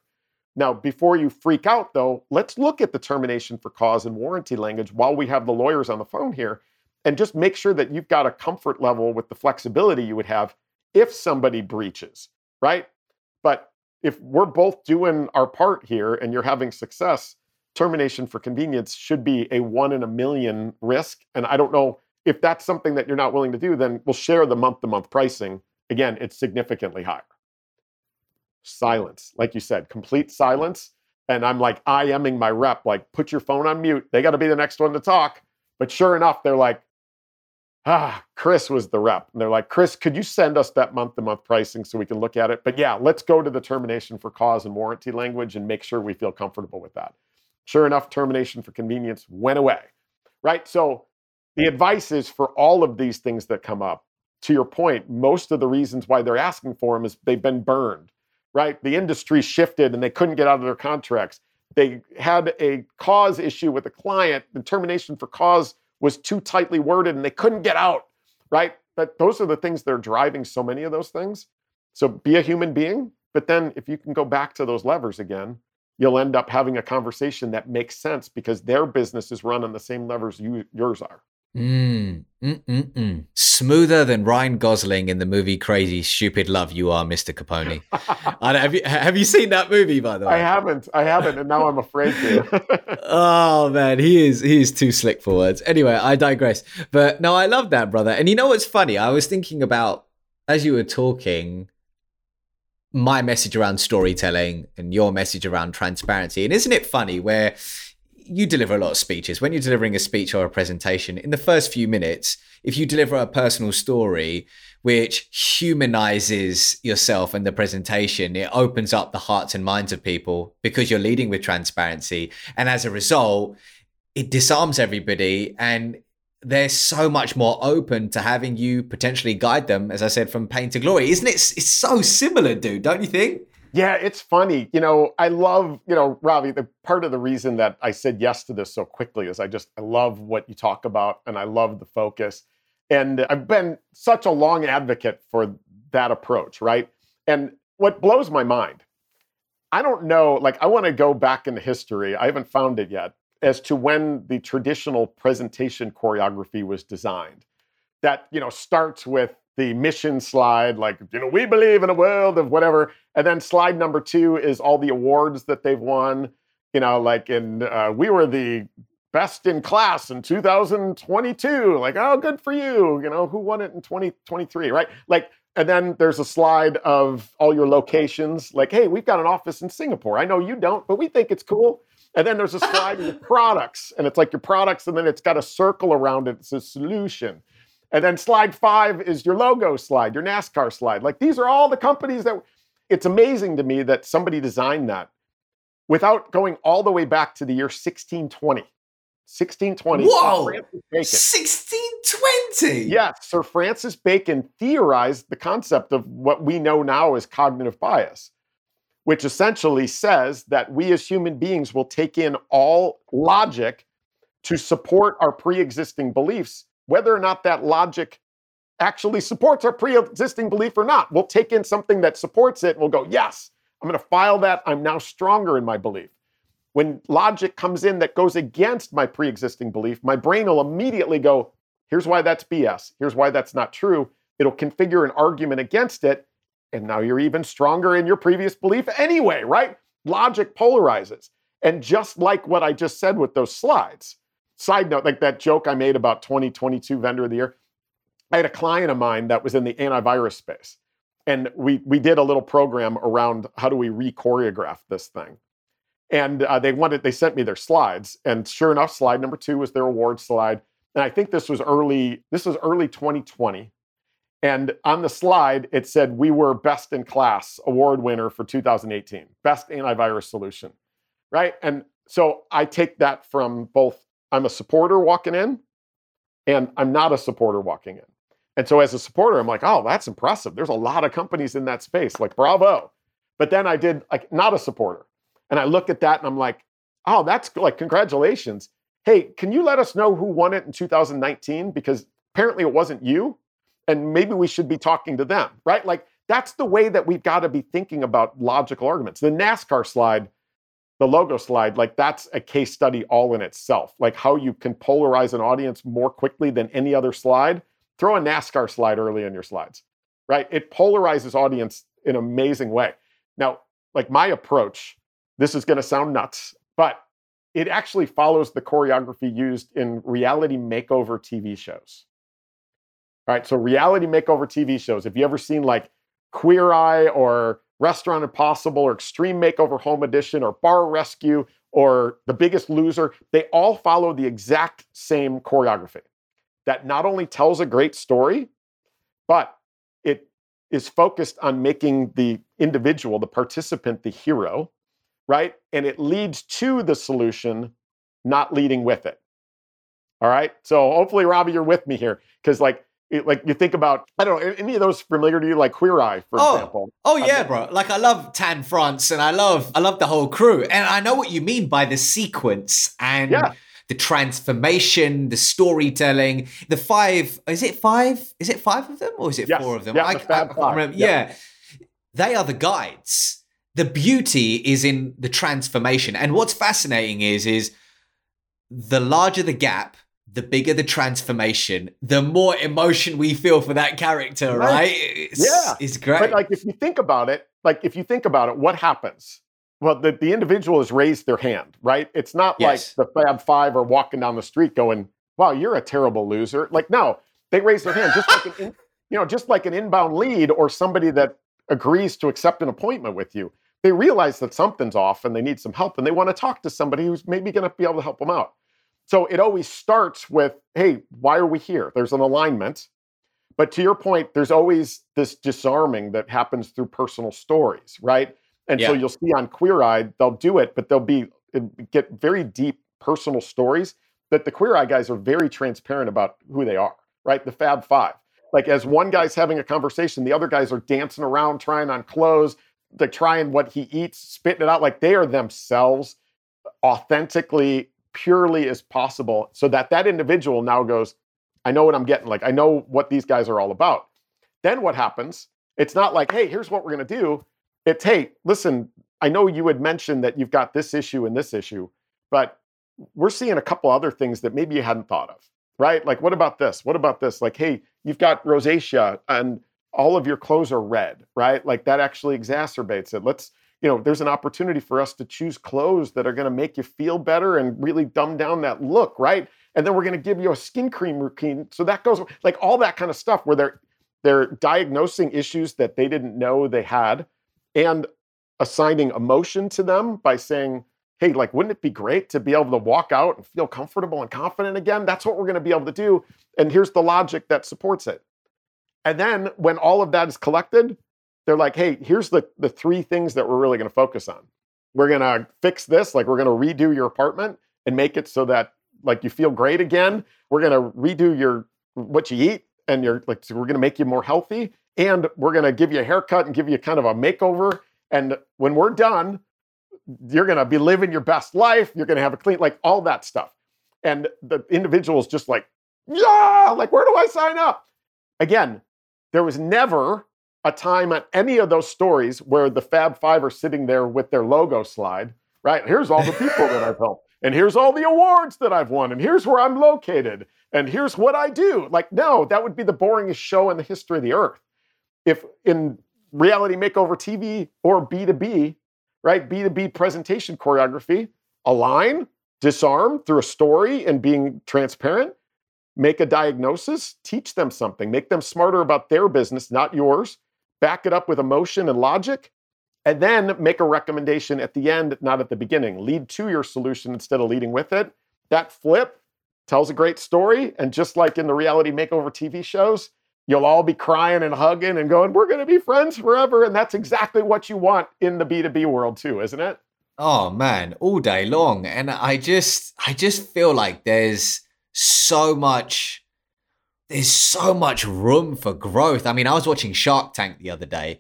Now, before you freak out, though, let's look at the termination for cause and warranty language while we have the lawyers on the phone here and just make sure that you've got a comfort level with the flexibility you would have if somebody breaches, right? But if we're both doing our part here and you're having success, termination for convenience should be a one in a million risk. And I don't know if that's something that you're not willing to do, then we'll share the month to month pricing. Again, it's significantly higher. Silence, like you said, complete silence. And I'm like I IMing my rep, like, put your phone on mute. They got to be the next one to talk. But sure enough, they're like, ah, Chris was the rep. And they're like, Chris, could you send us that month to month pricing so we can look at it? But yeah, let's go to the termination for cause and warranty language and make sure we feel comfortable with that. Sure enough, termination for convenience went away, right? So the advice is for all of these things that come up, to your point, most of the reasons why they're asking for them is they've been burned, right? The industry shifted and they couldn't get out of their contracts. They had a cause issue with a client, the termination for cause was too tightly worded and they couldn't get out, right? But those are the things that are driving so many of those things. So be a human being, but then if you can go back to those levers again, you'll end up having a conversation that makes sense because their business is run on the same levers you, yours are. Mm, mm-mm-mm. Smoother than Ryan Gosling in the movie Crazy Stupid Love You Are, Mr. Caponi. have, you, have you seen that movie, by the way? I haven't. I haven't, and now I'm afraid to. oh, man. He is, he is too slick for words. Anyway, I digress. But no, I love that, brother. And you know what's funny? I was thinking about, as you were talking, my message around storytelling and your message around transparency. And isn't it funny where you deliver a lot of speeches. When you're delivering a speech or a presentation, in the first few minutes, if you deliver a personal story which humanizes yourself and the presentation, it opens up the hearts and minds of people because you're leading with transparency. And as a result, it disarms everybody and they're so much more open to having you potentially guide them, as I said, from pain to glory. Isn't it? It's so similar, dude, don't you think? Yeah, it's funny. You know, I love, you know, Ravi, the part of the reason that I said yes to this so quickly is I just I love what you talk about and I love the focus. And I've been such a long advocate for that approach, right? And what blows my mind, I don't know, like I want to go back in the history. I haven't found it yet as to when the traditional presentation choreography was designed. That, you know, starts with the mission slide, like, you know, we believe in a world of whatever. And then slide number two is all the awards that they've won. You know, like in, uh, we were the best in class in 2022. Like, oh, good for you. You know, who won it in 2023, right? Like, and then there's a slide of all your locations. Like, hey, we've got an office in Singapore. I know you don't, but we think it's cool. And then there's a slide of products, and it's like your products, and then it's got a circle around it. It's a solution. And then slide five is your logo slide, your NASCAR slide. Like these are all the companies that it's amazing to me that somebody designed that without going all the way back to the year 1620. 1620. Whoa! 1620. Yes, Sir Francis Bacon theorized the concept of what we know now as cognitive bias, which essentially says that we as human beings will take in all logic to support our pre existing beliefs whether or not that logic actually supports our pre existing belief or not. We'll take in something that supports it and we'll go, yes, I'm going to file that. I'm now stronger in my belief. When logic comes in that goes against my pre existing belief, my brain will immediately go, here's why that's BS. Here's why that's not true. It'll configure an argument against it. And now you're even stronger in your previous belief anyway, right? Logic polarizes. And just like what I just said with those slides, Side note, like that joke I made about 2022 vendor of the year. I had a client of mine that was in the antivirus space. And we we did a little program around how do we re-choreograph this thing. And uh, they wanted, they sent me their slides. And sure enough, slide number two was their award slide. And I think this was early, this was early 2020. And on the slide, it said we were best in class award winner for 2018, best antivirus solution. Right. And so I take that from both I'm a supporter walking in and I'm not a supporter walking in. And so as a supporter, I'm like, oh, that's impressive. There's a lot of companies in that space. Like, bravo. But then I did like not a supporter. And I look at that and I'm like, oh, that's like, congratulations. Hey, can you let us know who won it in 2019? Because apparently it wasn't you. And maybe we should be talking to them, right? Like, that's the way that we've got to be thinking about logical arguments. The NASCAR slide, the logo slide, like that's a case study all in itself. Like how you can polarize an audience more quickly than any other slide. Throw a NASCAR slide early in your slides, right? It polarizes audience in an amazing way. Now, like my approach, this is going to sound nuts, but it actually follows the choreography used in reality makeover TV shows. All right, so reality makeover TV shows. Have you ever seen like Queer Eye or Restaurant Impossible or Extreme Makeover Home Edition or Bar Rescue or The Biggest Loser, they all follow the exact same choreography that not only tells a great story, but it is focused on making the individual, the participant, the hero, right? And it leads to the solution, not leading with it. All right. So hopefully, Ravi, you're with me here. Because like like you think about I don't know any of those familiar to you like Queer Eye for oh, example. Oh yeah, bro. Like I love Tan France and I love I love the whole crew and I know what you mean by the sequence and yeah. the transformation, the storytelling, the five. Is it five? Is it five of them or is it yes. four of them? Yeah, I, the I, I remember. Yeah, they are the guides. The beauty is in the transformation, and what's fascinating is is the larger the gap the bigger the transformation, the more emotion we feel for that character, right? right? It's, yeah, it's great. But like, if you think about it, like if you think about it, what happens? Well, the, the individual has raised their hand, right? It's not yes. like the Fab Five are walking down the street going, "Wow, you're a terrible loser." Like, no, they raise their hand just like an, in, you know, just like an inbound lead or somebody that agrees to accept an appointment with you. They realize that something's off and they need some help, and they want to talk to somebody who's maybe going to be able to help them out. So it always starts with, hey, why are we here? There's an alignment. But to your point, there's always this disarming that happens through personal stories, right? And yeah. so you'll see on Queer Eye, they'll do it, but they'll be uh, get very deep personal stories that the Queer Eye guys are very transparent about who they are, right? The Fab Five. Like as one guy's having a conversation, the other guys are dancing around, trying on clothes, they're trying what he eats, spitting it out. Like they are themselves authentically purely as possible so that that individual now goes, I know what I'm getting. Like, I know what these guys are all about. Then what happens? It's not like, hey, here's what we're going to do. It's, hey, listen, I know you had mentioned that you've got this issue and this issue, but we're seeing a couple other things that maybe you hadn't thought of, right? Like, what about this? What about this? Like, hey, you've got rosacea and all of your clothes are red, right? Like, that actually exacerbates it. Let's, you know, there's an opportunity for us to choose clothes that are going to make you feel better and really dumb down that look, right? And then we're going to give you a skin cream routine. So that goes like all that kind of stuff where they're they're diagnosing issues that they didn't know they had and assigning emotion to them by saying, hey, like, wouldn't it be great to be able to walk out and feel comfortable and confident again? That's what we're going to be able to do. And here's the logic that supports it. And then when all of that is collected, they're like, hey, here's the, the three things that we're really going to focus on. We're going to fix this, like we're going to redo your apartment and make it so that like you feel great again. We're going to redo your what you eat and you're like so we're going to make you more healthy and we're going to give you a haircut and give you kind of a makeover and when we're done you're going to be living your best life you're going to have a clean like all that stuff and the individual is just like yeah like where do i sign up again there was never a time on any of those stories where the Fab Five are sitting there with their logo slide, right? Here's all the people that I've helped, and here's all the awards that I've won, and here's where I'm located, and here's what I do. Like, no, that would be the boringest show in the history of the earth. If in reality makeover TV or B2B, right? B2B presentation choreography, align, disarm through a story and being transparent, make a diagnosis, teach them something, make them smarter about their business, not yours back it up with emotion and logic, and then make a recommendation at the end, not at the beginning. Lead to your solution instead of leading with it. That flip tells a great story. And just like in the reality makeover TV shows, you'll all be crying and hugging and going, We're going to be friends forever. And that's exactly what you want in the B2B world, too, isn't it? Oh man, all day long. And I just I just feel like there's so much there's so much room for growth. I mean, I was watching Shark Tank the other day,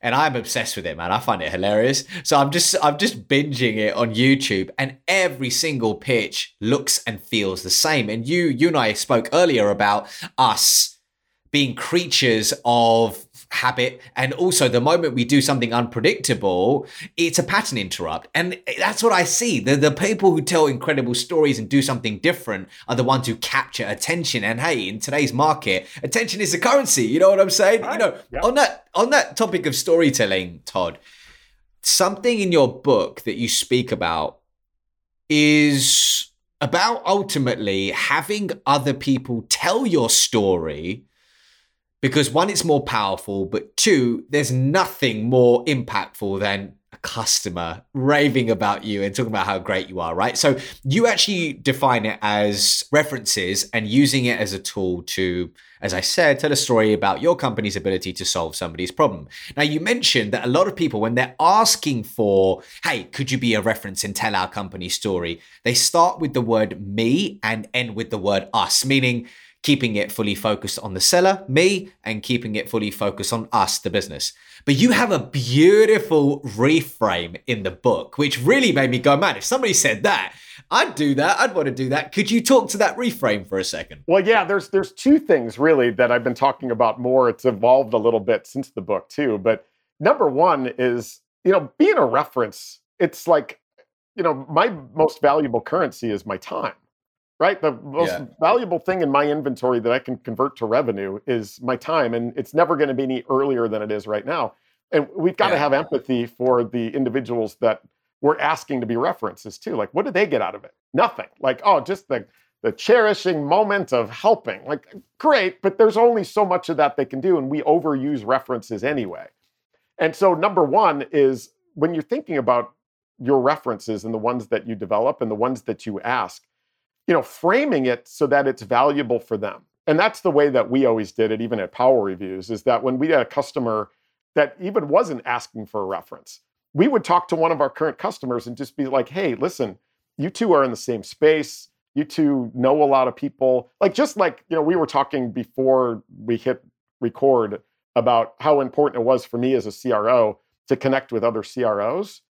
and I'm obsessed with it, man. I find it hilarious. So I'm just I'm just binging it on YouTube, and every single pitch looks and feels the same. And you you and I spoke earlier about us being creatures of habit and also the moment we do something unpredictable it's a pattern interrupt. And that's what i see. The, the people who tell incredible stories and do something different are the ones who capture attention. And hey in today's market attention is the currency. You know what i'm saying? Right. you know yep. on that on that topic of storytelling todd something in your book that you speak about is about ultimately having other people tell your story because one, it's more powerful, but two, there's nothing more impactful than a customer raving about you and talking about how great you are, right? So you actually define it as references and using it as a tool to, as I said, tell a story about your company's ability to solve somebody's problem. Now, you mentioned that a lot of people, when they're asking for, hey, could you be a reference and tell our company story, they start with the word me and end with the word us, meaning, keeping it fully focused on the seller, me, and keeping it fully focused on us, the business. But you have a beautiful reframe in the book, which really made me go, man, if somebody said that, I'd do that. I'd want to do that. Could you talk to that reframe for a second? Well, yeah, there's there's two things really that I've been talking about more. It's evolved a little bit since the book too. But number one is, you know, being a reference, it's like, you know, my most valuable currency is my time right? The most yeah. valuable thing in my inventory that I can convert to revenue is my time, and it's never going to be any earlier than it is right now. And we've got yeah. to have empathy for the individuals that we're asking to be references too. Like, what do they get out of it? Nothing. Like, oh, just the the cherishing moment of helping. Like, great, but there's only so much of that they can do, and we overuse references anyway. And so, number one is when you're thinking about your references and the ones that you develop and the ones that you ask, you know, framing it so that it's valuable for them. And that's the way that we always did it, even at PowerReviews, is that when we had a customer that even wasn't asking for a reference, we would talk to one of our current customers and just be like, hey, listen, you two are in the same space. You two know a lot of people. Like, just like, you know, we were talking before we hit record about how important it was for me as a CRO to connect with other CROs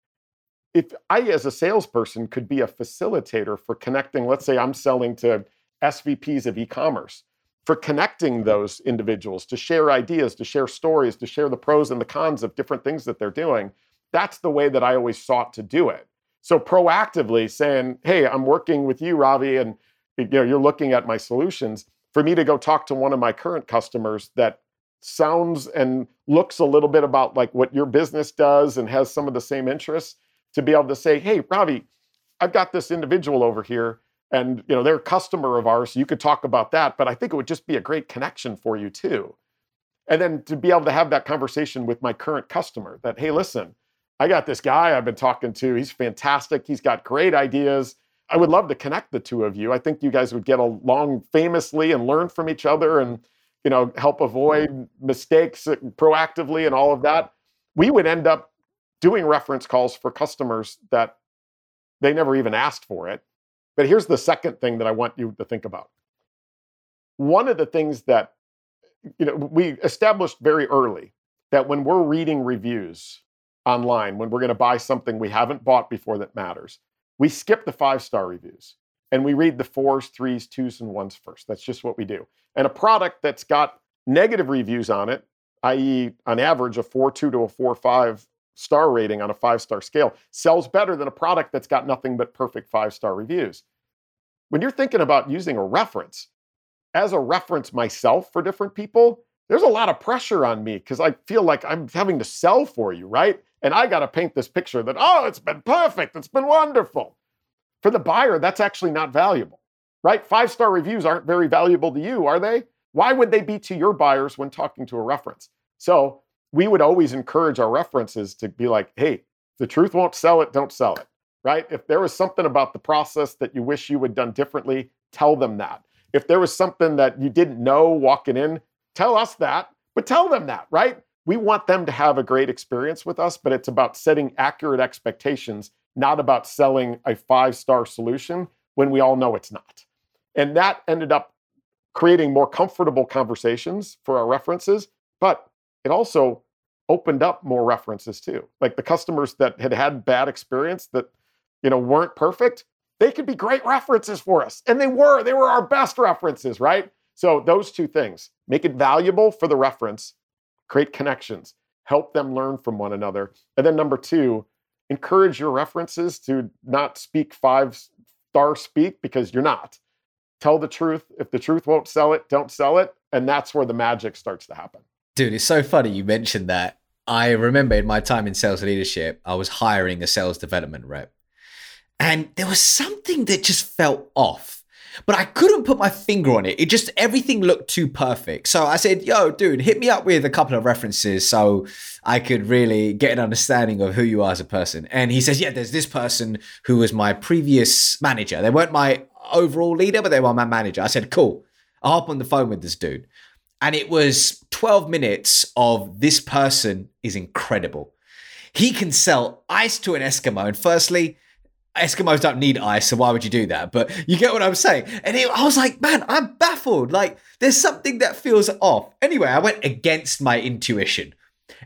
if I, as a salesperson, could be a facilitator for connecting, let's say I'm selling to SVPs of e commerce, for connecting those individuals to share ideas, to share stories, to share the pros and the cons of different things that they're doing, that's the way that I always sought to do it. So proactively saying, hey, I'm working with you, Ravi, and you know, you're looking at my solutions. For me to go talk to one of my current customers that sounds and looks a little bit about like what your business does and has some of the same interests to be able to say, hey, Ravi, I've got this individual over here and you know they're a customer of ours so you could talk about that but i think it would just be a great connection for you too. And then to be able to have that conversation with my current customer that hey listen i got this guy i've been talking to he's fantastic he's got great ideas i would love to connect the two of you i think you guys would get along famously and learn from each other and you know help avoid mistakes uh, proactively and all of that. We would end up doing reference calls for customers that they never even asked for it. But here's the second thing that I want you to think about. One of the things that you know we established very early that when we're reading reviews online, when we're going to buy something we haven't bought before that matters, we skip the five star reviews and we read the fours, threes, twos, and ones first. That's just what we do. And a product that's got negative reviews on it, i.e., on average a four two to a four five star rating on a five star scale sells better than a product that's got nothing but perfect five star reviews. When you're thinking about using a reference, as a reference myself for different people, there's a lot of pressure on me because I feel like I'm having to sell for you, right? And I got to paint this picture that, oh, it's been perfect, it's been wonderful. For the buyer, that's actually not valuable, right? Five star reviews aren't very valuable to you, are they? Why would they be to your buyers when talking to a reference? So we would always encourage our references to be like, hey, the truth won't sell it, don't sell it, right? If there was something about the process that you wish you had done differently, tell them that. If there was something that you didn't know walking in, tell us that, but tell them that, right? We want them to have a great experience with us, but it's about setting accurate expectations, not about selling a five star solution when we all know it's not. And that ended up creating more comfortable conversations for our references, but it also opened up more references too. Like the customers that had had bad experience that you know weren't perfect, they could be great references for us. And they were. They were our best references, right? So those two things, make it valuable for the reference, create connections, help them learn from one another. And then number 2, encourage your references to not speak five star speak because you're not. Tell the truth. If the truth won't sell it, don't sell it. And that's where the magic starts to happen. Dude, it's so funny you mentioned that. I remember in my time in sales leadership, I was hiring a sales development rep. And there was something that just felt off, but I couldn't put my finger on it. It just, everything looked too perfect. So I said, yo, dude, hit me up with a couple of references so I could really get an understanding of who you are as a person. And he says, yeah, there's this person who was my previous manager. They weren't my overall leader, but they were my manager. I said, cool. I'll hop on the phone with this dude. And it was 12 minutes of this person is incredible. He can sell ice to an Eskimo. And firstly, Eskimos don't need ice, so why would you do that? But you get what I'm saying. And it, I was like, man, I'm baffled. Like, there's something that feels off. Anyway, I went against my intuition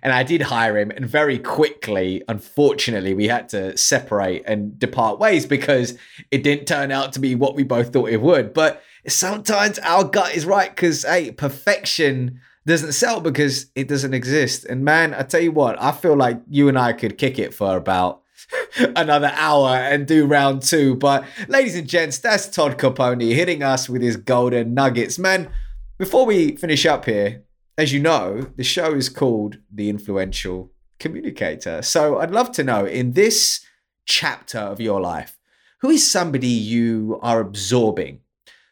and I did hire him. And very quickly, unfortunately, we had to separate and depart ways because it didn't turn out to be what we both thought it would. But sometimes our gut is right because hey, perfection doesn't sell because it doesn't exist. And man, I tell you what, I feel like you and I could kick it for about another hour and do round two. But ladies and gents, that's Todd Caponi hitting us with his golden nuggets. Man, before we finish up here, as you know, the show is called The Influential Communicator. So I'd love to know in this chapter of your life, who is somebody you are absorbing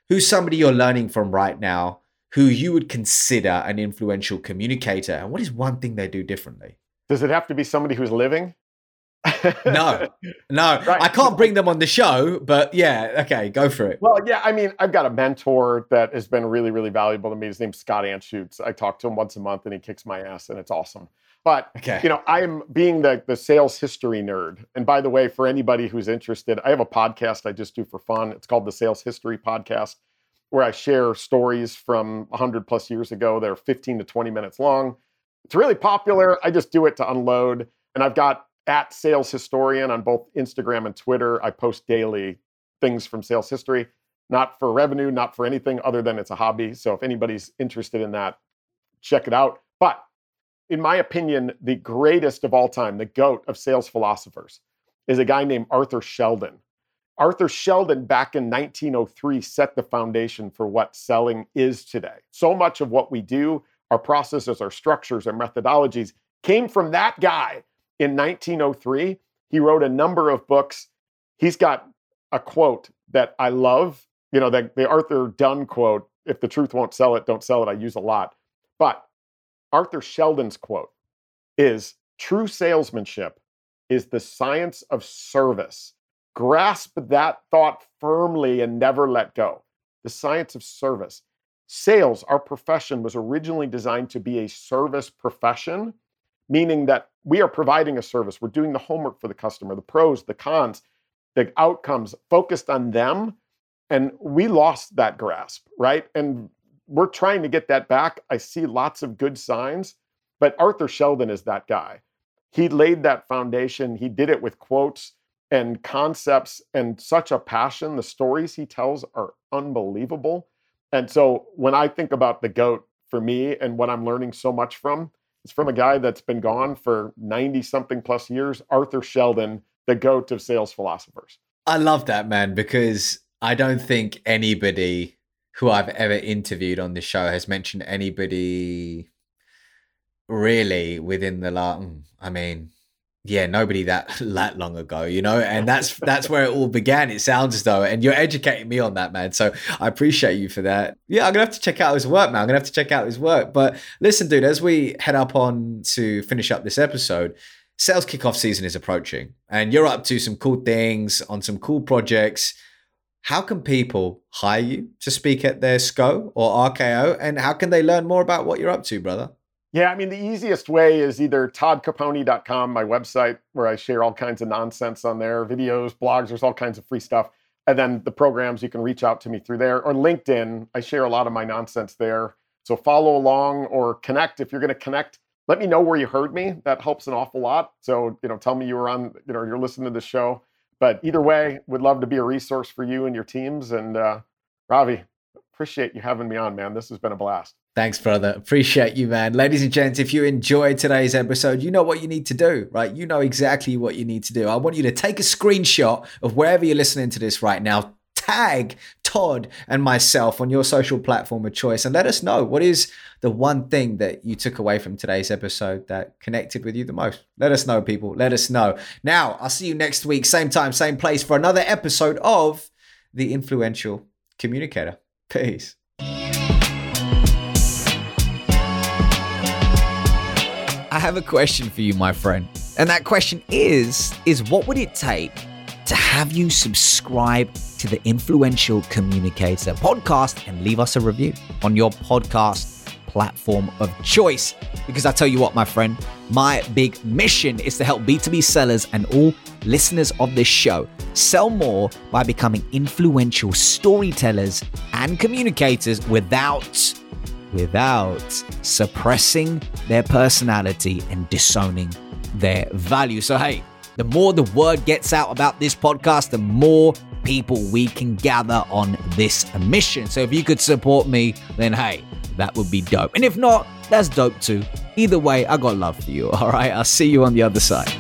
who's somebody you're learning from right now who you would consider an influential communicator? And what is one thing they do differently? Does it have to be somebody who's living? No, no, right. I can't bring them on the show, but yeah, okay, go for it. Well, yeah, I mean, I've got a mentor that has been really, really valuable to me. His name's Scott Anschutz. I talk to him once a month and he kicks my ass and it's awesome. But okay. you know, I'm being the the sales history nerd. And by the way, for anybody who's interested, I have a podcast I just do for fun. It's called the Sales History Podcast, where I share stories from 100 plus years ago. They're 15 to 20 minutes long. It's really popular. I just do it to unload. And I've got at Sales Historian on both Instagram and Twitter. I post daily things from sales history, not for revenue, not for anything other than it's a hobby. So if anybody's interested in that, check it out. But in my opinion, the greatest of all time, the goat of sales philosophers, is a guy named Arthur Sheldon. Arthur Sheldon, back in 1903, set the foundation for what selling is today. So much of what we do, our processes, our structures, our methodologies, came from that guy in 1903. He wrote a number of books. He's got a quote that I love, you know, the, the Arthur Dunn quote if the truth won't sell it, don't sell it. I use a lot. But Arthur Sheldon's quote is true salesmanship is the science of service. Grasp that thought firmly and never let go. The science of service. Sales, our profession, was originally designed to be a service profession, meaning that we are providing a service. We're doing the homework for the customer, the pros, the cons, the outcomes, focused on them. And we lost that grasp, right? And we're trying to get that back. I see lots of good signs, but Arthur Sheldon is that guy. He laid that foundation. He did it with quotes and concepts and such a passion. The stories he tells are unbelievable. And so when I think about the GOAT for me and what I'm learning so much from, it's from a guy that's been gone for 90 something plus years, Arthur Sheldon, the GOAT of sales philosophers. I love that, man, because I don't think anybody who I've ever interviewed on this show has mentioned anybody really within the last. Mm, I mean, yeah, nobody that that long ago, you know, and that's that's where it all began. It sounds as though, and you're educating me on that, man. So I appreciate you for that. Yeah, I'm gonna have to check out his work, man. I'm gonna have to check out his work. But listen, dude, as we head up on to finish up this episode, sales kickoff season is approaching, and you're up to some cool things on some cool projects how can people hire you to speak at their SKO or RKO? And how can they learn more about what you're up to, brother? Yeah, I mean, the easiest way is either toddcaponi.com, my website, where I share all kinds of nonsense on there, videos, blogs, there's all kinds of free stuff. And then the programs, you can reach out to me through there. Or LinkedIn, I share a lot of my nonsense there. So follow along or connect. If you're going to connect, let me know where you heard me. That helps an awful lot. So, you know, tell me you were on, you know, you're listening to the show. But either way, would love to be a resource for you and your teams. And uh, Ravi, appreciate you having me on, man. This has been a blast. Thanks, brother. Appreciate you, man. Ladies and gents, if you enjoyed today's episode, you know what you need to do, right? You know exactly what you need to do. I want you to take a screenshot of wherever you're listening to this right now, tag Todd and myself on your social platform of choice, and let us know what is the one thing that you took away from today's episode that connected with you the most. Let us know, people. Let us know. Now, I'll see you next week, same time, same place, for another episode of The Influential Communicator. Peace. I have a question for you, my friend. And that question is is what would it take to have you subscribe to the Influential Communicator podcast and leave us a review on your podcast platform of choice? Because I tell you what, my friend, my big mission is to help B2B sellers and all listeners of this show sell more by becoming influential storytellers and communicators without without suppressing their personality and disowning their value. So, hey, the more the word gets out about this podcast, the more people we can gather on this mission. So, if you could support me, then hey, that would be dope. And if not, that's dope too. Either way, I got love for you. All right, I'll see you on the other side.